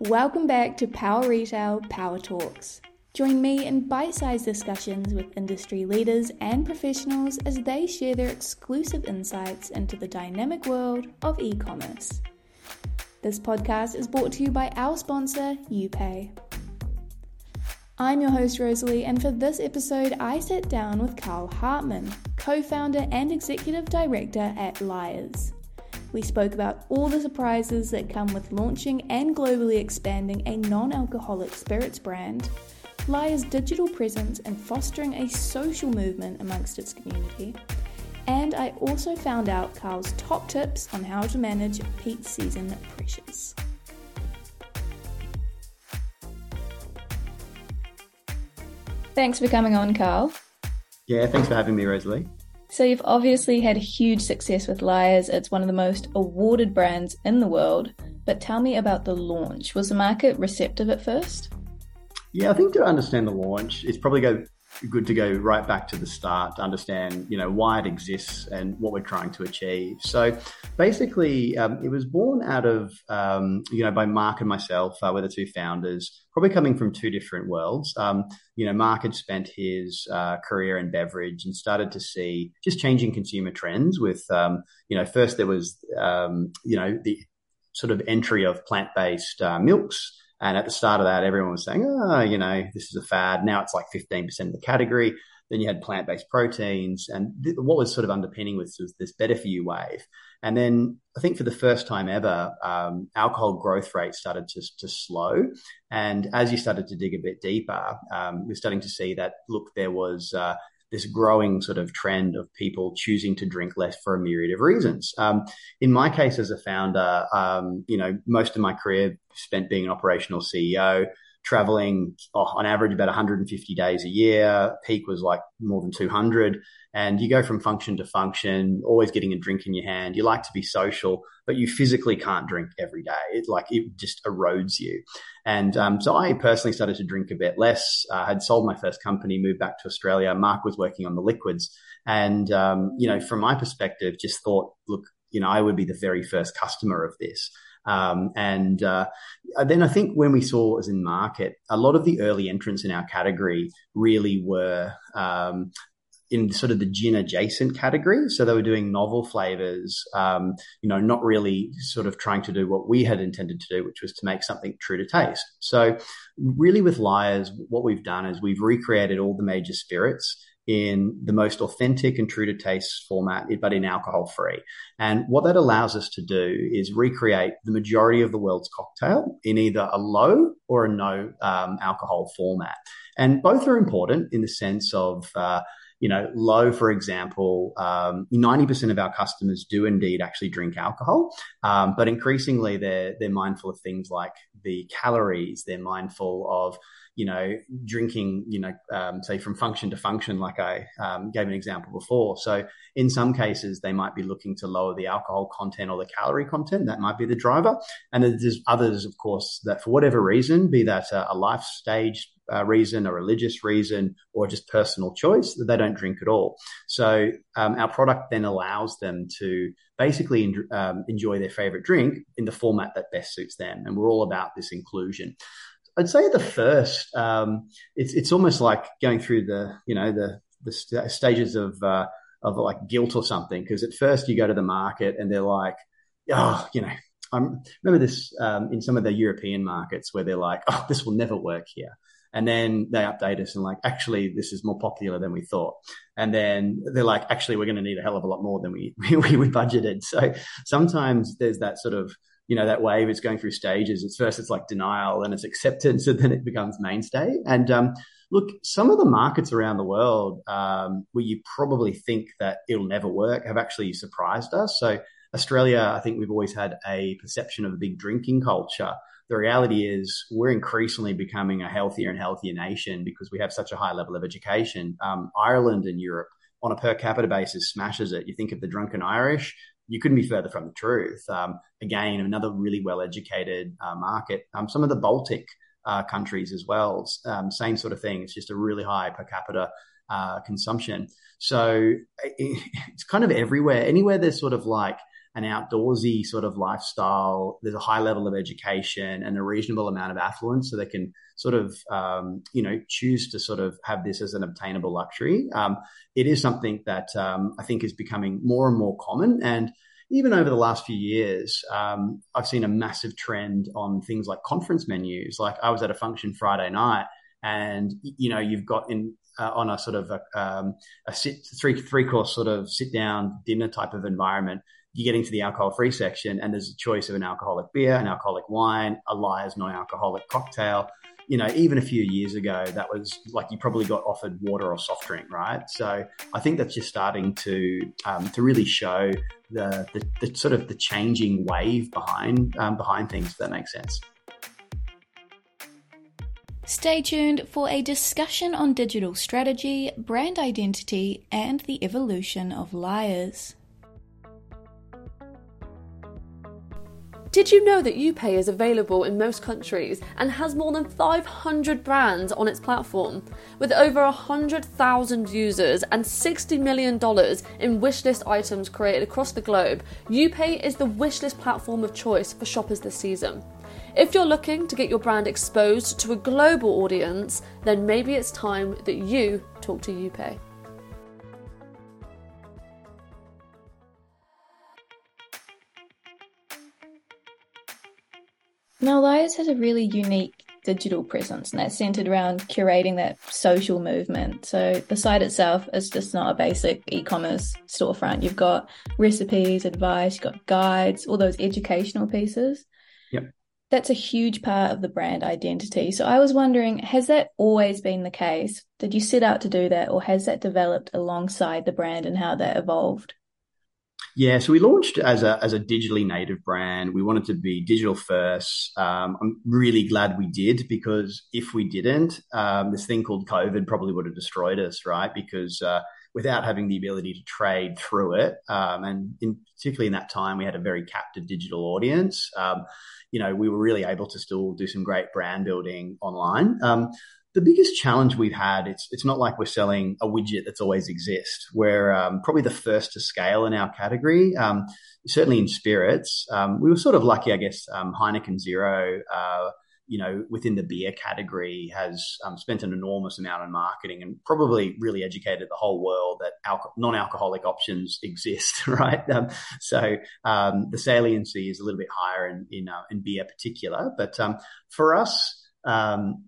Welcome back to Power Retail Power Talks. Join me in bite sized discussions with industry leaders and professionals as they share their exclusive insights into the dynamic world of e commerce. This podcast is brought to you by our sponsor, YouPay. I'm your host, Rosalea, and for this episode, I sat down with Carl Hartmann, co founder and executive director at Lyre's. We spoke about all the surprises that come with launching and globally expanding a non alcoholic spirits brand, Lyre's digital presence and fostering a social movement amongst its community. And I also found out Carl's top tips on how to manage peak season pressures. Thanks for coming on, Carl. Yeah, thanks for having me, Rosalea. So, you've obviously had huge success with Lyre's. It's one of the most awarded brands in the world. But tell me about the launch. Was the market receptive at first? Yeah, I think to understand the launch, it's probably go good to go right back to the start to understand, you know, why it exists and what we're trying to achieve. So, basically, um, it was born out of, um, you know, by Mark and myself. Uh, we're the two founders, probably coming from two different worlds. Um, you know, Mark had spent his uh, career in beverage and started to see just changing consumer trends. With, um, you know, first there was, um, you know, the sort of entry of plant-based uh, milks and at the start of that, everyone was saying, oh, you know, this is a fad. Now it's like 15% of the category. Then you had plant based proteins. And th- what was sort of underpinning was, was this better for you wave. And then I think for the first time ever, um, alcohol growth rate started to, to slow. And as you started to dig a bit deeper, um, we're starting to see that, look, there was, uh, this growing sort of trend of people choosing to drink less for a myriad of reasons. Um, in my case, as a founder, um, you know, most of my career spent being an operational CEO, traveling oh, on average about 150 days a year. Peak was like more than 200. And you go from function to function, always getting a drink in your hand. You like to be social, but you physically can't drink every day. It like it just erodes you. And um, so I personally started to drink a bit less. I uh, had sold my first company, moved back to Australia. Mark was working on the liquids. And, um, you know, from my perspective, just thought, look, you know, I would be the very first customer of this. Um, and uh, then I think when we saw as in market, a lot of the early entrants in our category really were um, in sort of the gin adjacent category. So they were doing novel flavors, um, you know, not really sort of trying to do what we had intended to do, which was to make something true to taste. So really with Lyre's, what we've done is we've recreated all the major spirits in the most authentic and true to taste format, but in alcohol free. And what that allows us to do is recreate the majority of the world's cocktail in either a low or a no um, alcohol format. And both are important in the sense of, uh, you know, low, for example, um, 90% of our customers do indeed actually drink alcohol. Um, but increasingly they're, they're mindful of things like the calories. They're mindful of, you know, drinking, you know, um, say from function to function, like I um, gave an example before. So in some cases, they might be looking to lower the alcohol content or the calorie content. That might be the driver. And there's others, of course, that for whatever reason, be that a, a life stage uh, reason, a religious reason, or just personal choice, that they don't drink at all. So um, our product then allows them to basically um, enjoy their favorite drink in the format that best suits them. And we're all about this inclusion. I'd say the first, um, it's it's almost like going through the you know the the st- stages of uh, of like guilt or something because at first you go to the market and they're like, oh, you know, I remember this um, in some of the European markets where they're like, oh, this will never work here. And then they update us and like, actually, this is more popular than we thought. And then they're like, actually, we're going to need a hell of a lot more than we, we, we budgeted. So sometimes there's that sort of, you know, that wave is going through stages. It's first, it's like denial and it's acceptance and then it becomes mainstay. And, um, look, some of the markets around the world, um, where you probably think that it'll never work have actually surprised us. So Australia, I think we've always had a perception of a big drinking culture. The reality is we're increasingly becoming a healthier and healthier nation because we have such a high level of education. Um, Ireland and Europe on a per capita basis smashes it. You think of the drunken Irish, you couldn't be further from the truth. Um, again, another really well educated uh, market. Um, some of the Baltic uh, countries as well, um, same sort of thing. It's just a really high per capita uh, consumption. So it, it's kind of everywhere. Anywhere there's sort of like an outdoorsy sort of lifestyle. There's a high level of education and a reasonable amount of affluence, so they can sort of um, you know choose to sort of have this as an obtainable luxury. Um, it is something that um, I think is becoming more and more common and even over the last few years, um, I've seen a massive trend on things like conference menus. Like I was at a function Friday night, and you know you've got in uh, on a sort of a, um, a sit, three three course sort of sit down dinner type of environment. You get into the alcohol free section, and there's a choice of an alcoholic beer, an alcoholic wine, a Lyre's non alcoholic cocktail. You know, even a few years ago, that was like you probably got offered water or soft drink, right? So I think that's just starting to um, to really show the, the, the sort of the changing wave behind um, behind things. If that makes sense. Stay tuned for a discussion on digital strategy, brand identity, and the evolution of Lyre's. Did you know that YouPay is available in most countries and has more than 500 brands on its platform? With over 100,000 users and $60 million in wishlist items created across the globe, YouPay is the wishlist platform of choice for shoppers this season. If you're looking to get your brand exposed to a global audience, then maybe it's time that you talk to YouPay. Now, Lyre's has a really unique digital presence, and that's centered around curating that social movement. So the site itself is just not a basic e-commerce storefront. You've got recipes, advice, you've got guides, all those educational pieces. Yep that's a huge part of the brand identity. So I was wondering, has that always been the case? Did you set out to do that, or has that developed alongside the brand and how that evolved? Yeah, so we launched as a as a digitally native brand. We wanted to be digital first. Um, I'm really glad we did because if we didn't, um, this thing called COVID probably would have destroyed us, right? Because uh, without having the ability to trade through it, um, and in, particularly in that time, we had a very captive digital audience. Um, you know, we were really able to still do some great brand building online. The biggest challenge we've had, it's it's not like we're selling a widget that's always exist. We're um, probably the first to scale in our category. Um, certainly in spirits, um, we were sort of lucky, I guess. Um, Heineken Zero. Uh, you know, within the beer category has um, spent an enormous amount on marketing and probably really educated the whole world that alco- non-alcoholic options exist, right? Um, so the saliency is a little bit higher in in, uh, in beer particular, but for us, um,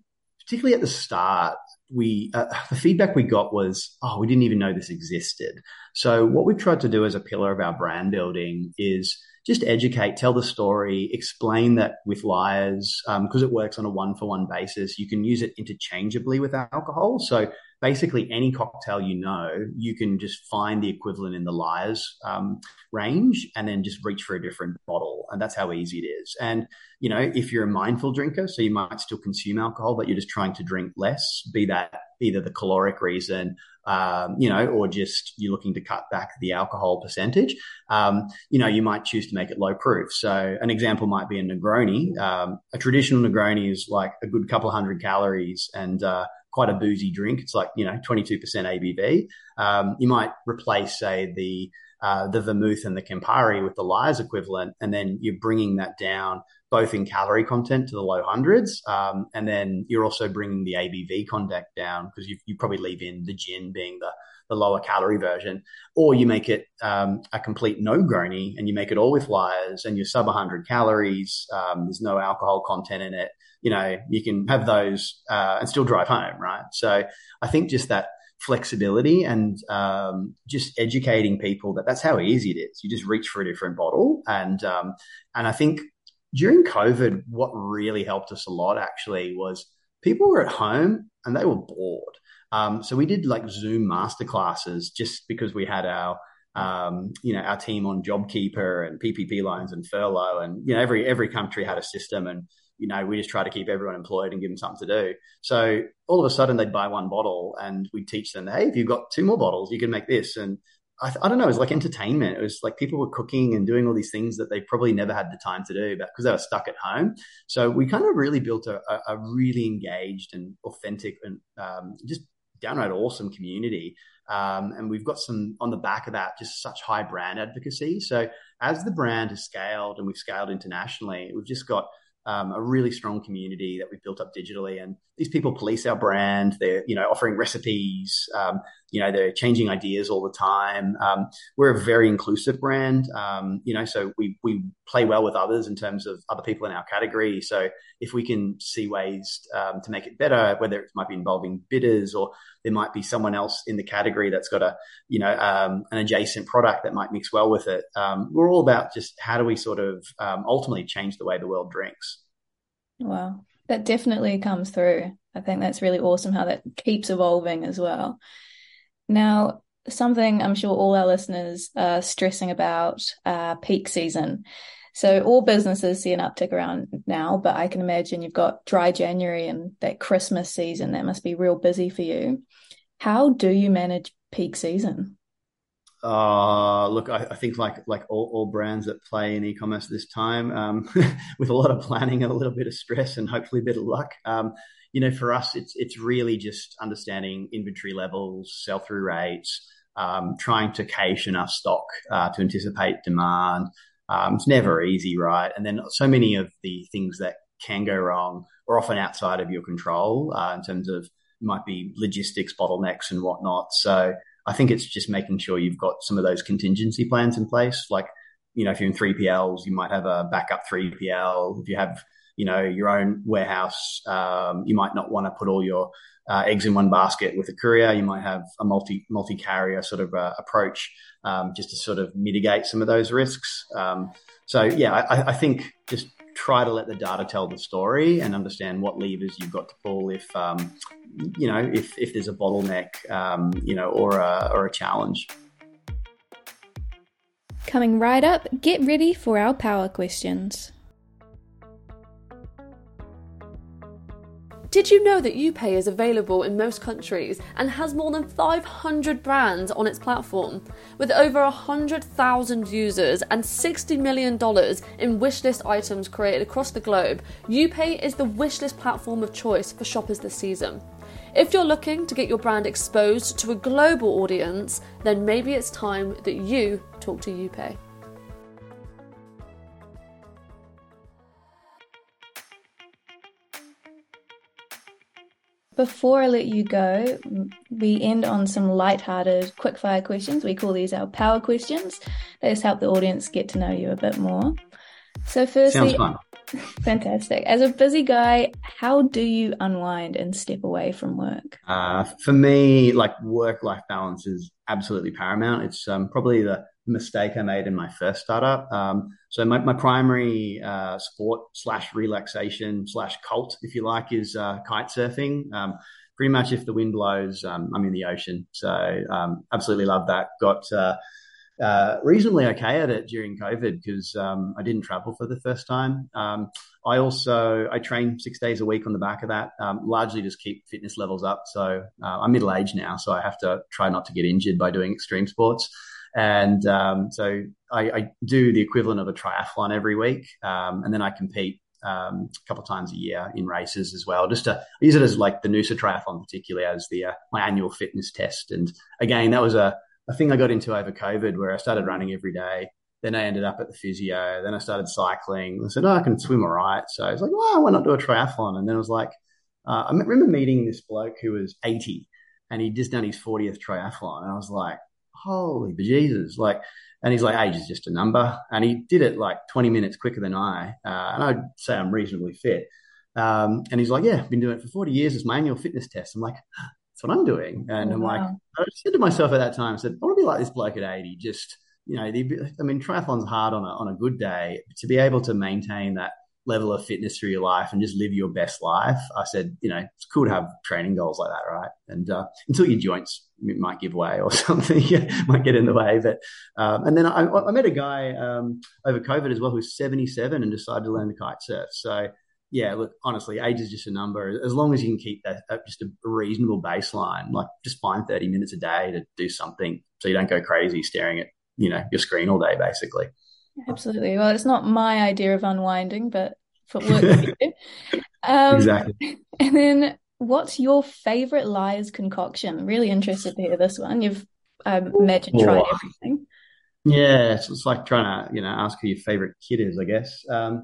particularly at the start, we uh, the feedback we got was, oh, we didn't even know this existed. So what we've tried to do as a pillar of our brand building is just educate, tell the story, explain that with Lyre's, because um, it works on a one for one basis. You can use it interchangeably with alcohol. So basically, any cocktail you know, you can just find the equivalent in the Lyre's um, range and then just reach for a different bottle. And that's how easy it is. And, you know, if you're a mindful drinker, so you might still consume alcohol, but you're just trying to drink less, be that either the caloric reason um, you know, or just you're looking to cut back the alcohol percentage, um, you know, you might choose to make it low proof. So an example might be a Negroni. Um, a traditional Negroni is like a good couple hundred calories and uh, quite a boozy drink. It's like you know, 22% ABV. Um, you might replace, say, the uh, the vermouth and the Campari with the Lyre's equivalent, and then you're bringing that down both in calorie content to the low hundreds, um, and then you're also bringing the ABV content down because you, you probably leave in the gin being the the lower calorie version, or you make it um, a complete Negroni and you make it all with Lyre's and you're sub 100 calories. Um, there's no alcohol content in it. You know, you can have those uh, and still drive home, right? So I think just that flexibility and um, just educating people that that's how easy it is. You just reach for a different bottle, and um, and I think during COVID, what really helped us a lot actually was people were at home and they were bored. Um, so we did like Zoom masterclasses just because we had our um, you know our team on JobKeeper and PPP loans and furlough, and you know every every country had a system and you know, we just try to keep everyone employed and give them something to do. So all of a sudden they'd buy one bottle and we'd teach them, hey, if you've got two more bottles, you can make this. And I, I don't know, it was like entertainment. It was like people were cooking and doing all these things that they probably never had the time to do because they were stuck at home. So we kind of really built a, a really engaged and authentic and um, just downright awesome community. Um, and we've got some on the back of that, just such high brand advocacy. So as the brand has scaled and we've scaled internationally, we've just got um, a really strong community that we've built up digitally. And these people police our brand. They're, you know, offering recipes. Um, you know, they're changing ideas all the time. Um, we're a very inclusive brand. Um, you know, so we we play well with others in terms of other people in our category. So if we can see ways um, to make it better, whether it might be involving bitters or there might be someone else in the category that's got a, you know, um, an adjacent product that might mix well with it. we're all about just how do we sort of ultimately change the way the world drinks. Wow, that definitely comes through. I think that's really awesome how that keeps evolving as well. Now, something I'm sure all our listeners are stressing about uh, peak season. So all businesses see an uptick around now, but I can imagine you've got dry January and that Christmas season that must be real busy for you. How do you manage peak season? Uh, look, I, I, think like like all, all, brands that play in e-commerce this time, um, with a lot of planning and a little bit of stress and hopefully a bit of luck. Um, you know, for us, it's it's really just understanding inventory levels, sell through rates, um, trying to cache enough stock uh, to anticipate demand. Um, it's never easy, right? And then so many of the things that can go wrong are often outside of your control uh, in terms of might be logistics bottlenecks and whatnot. So I think it's just making sure you've got some of those contingency plans in place. Like, you know, if you're in 3PLs, you might have a backup 3PL. If you have, you know, your own warehouse, um, you might not want to put all your uh, eggs in one basket with a courier. You might have a multi multi carrier sort of uh, approach um, just to sort of mitigate some of those risks. Um, so yeah, I, I, think just try to let the data tell the story and understand what levers you've got to pull if um, you know if, if there's a bottleneck um, you know or a, or a challenge coming right up get ready for our power questions Did you know that YouPay is available in most countries and has more than 500 brands on its platform? With over 100,000 users and $60 million in wishlist items created across the globe, YouPay is the wishlist platform of choice for shoppers this season. If you're looking to get your brand exposed to a global audience, then maybe it's time that you talk to YouPay. Before I let you go, we end on some light-hearted quickfire questions. We call these our power questions. They just help the audience get to know you a bit more. So firstly, fantastic. As a busy guy, how do you unwind and step away from work? Uh, for me, like work-life balance is absolutely paramount. It's um, probably the mistake I made in my first startup. Um, so my, my primary uh, sport slash relaxation slash cult, if you like, is uh, kite surfing. Um, pretty much if the wind blows, um, I'm in the ocean. So um, absolutely love that. Got uh, uh reasonably okay at it during COVID because um, I didn't travel for the first time. Um, I also I train six days a week on the back of that, largely just keep fitness levels up. So uh, I'm middle aged now, so I have to try not to get injured by doing extreme sports. And um, so I, I, do the equivalent of a triathlon every week, um, and then I compete um, a couple times a year in races as well. Just to use it as like the Noosa Triathlon, particularly as the uh, my annual fitness test. And again, that was a, a thing I got into over COVID, where I started running every day. Then I ended up at the physio. Then I started cycling. I said, "Oh, I can swim all right." So I was like, "Well, why not do a triathlon?" And then I was like, uh, I remember meeting this bloke who was 80, and he'd just done his 40th triathlon, and I was like, holy bejesus. Like, and he's like, age is just a number. And he did it like 20 minutes quicker than I. Uh, and I'd say I'm reasonably fit. Um, and he's like, yeah, I've been doing it for 40 years. It's my annual fitness test. I'm like, that's what I'm doing. And oh, I'm like, I said to myself at that time, I said, I want to be like this bloke at 80. Just, you know, the, I mean, triathlon's hard on a, on a good day. To be able to maintain that level of fitness through your life and just live your best life. I said, you know, it's cool to have training goals like that, right? And uh, until your joints might give way or something, might get in the way. But um, and then I, I, met a guy um, over COVID as well who's 77 and decided to learn the kite surf. So yeah, look, honestly, age is just a number. As long as you can keep that, that just a reasonable baseline, like just find 30 minutes a day to do something so you don't go crazy staring at, you know, your screen all day, basically. Absolutely. Well, it's not my idea of unwinding, but um, exactly. And then what's your favorite Lyre's concoction? Really interested to hear this one. You've, I imagine, tried everything. Yeah, so it's like trying to, you know, ask who your favorite kid is, I guess. Um,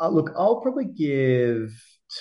uh, look, I'll probably give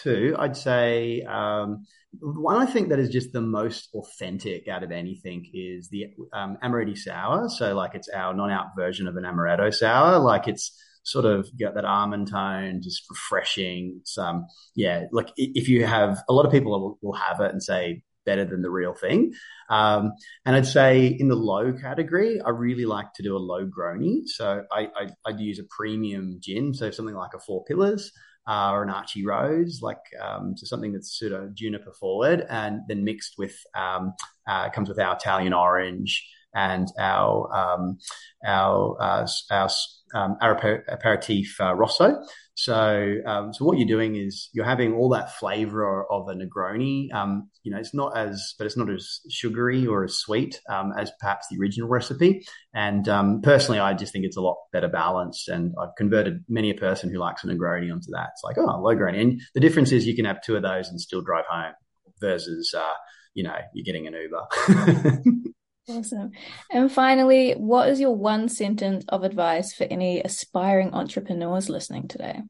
two. I'd say um, one I think that is just the most authentic out of anything is the um, amaretti sour. So, like, it's our non-out version of an amaretto sour. Like, it's sort of got that almond tone, just refreshing. It's um, yeah, like if you have a lot of people will, have it and say better than the real thing. Um, and I'd say in the low category, I really like to do a low grony. So I, I, would use a premium gin, so something like a Four Pillars. Uh, or an Archie Rose, like um, so something that's sort of juniper forward, and then mixed with um, uh, comes with our Italian orange and our um, our uh, our um, aperitif uh, rosso. So, um, so what you're doing is you're having all that flavor of a Negroni. Um, you know, it's not as, but it's not as sugary or as sweet um, as perhaps the original recipe. And um, personally, I just think it's a lot better balanced. And I've converted many a person who likes a Negroni onto that. It's like, oh, low grain. And the difference is you can have two of those and still drive home versus, uh, you know, you're getting an Uber. Awesome. And finally, what is your one sentence of advice for any aspiring entrepreneurs listening today?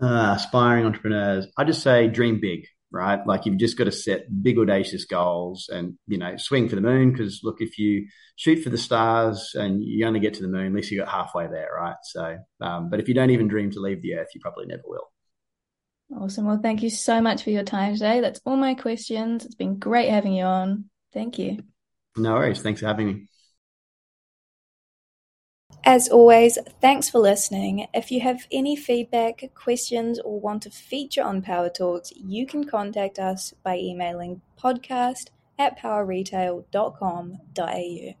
Uh, aspiring entrepreneurs, I just say dream big, right? Like you've just got to set big, audacious goals and, you know, swing for the moon. Because look, if you shoot for the stars and you only get to the moon, at least you got halfway there, right? So, um, but if you don't even dream to leave the earth, you probably never will. Awesome. Well, thank you so much for your time today. That's all my questions. It's been great having you on. Thank you. No worries. Thanks for having me. As always, thanks for listening. If you have any feedback, questions, or want to feature on Power Talks, you can contact us by emailing podcast at powerretail.com.au.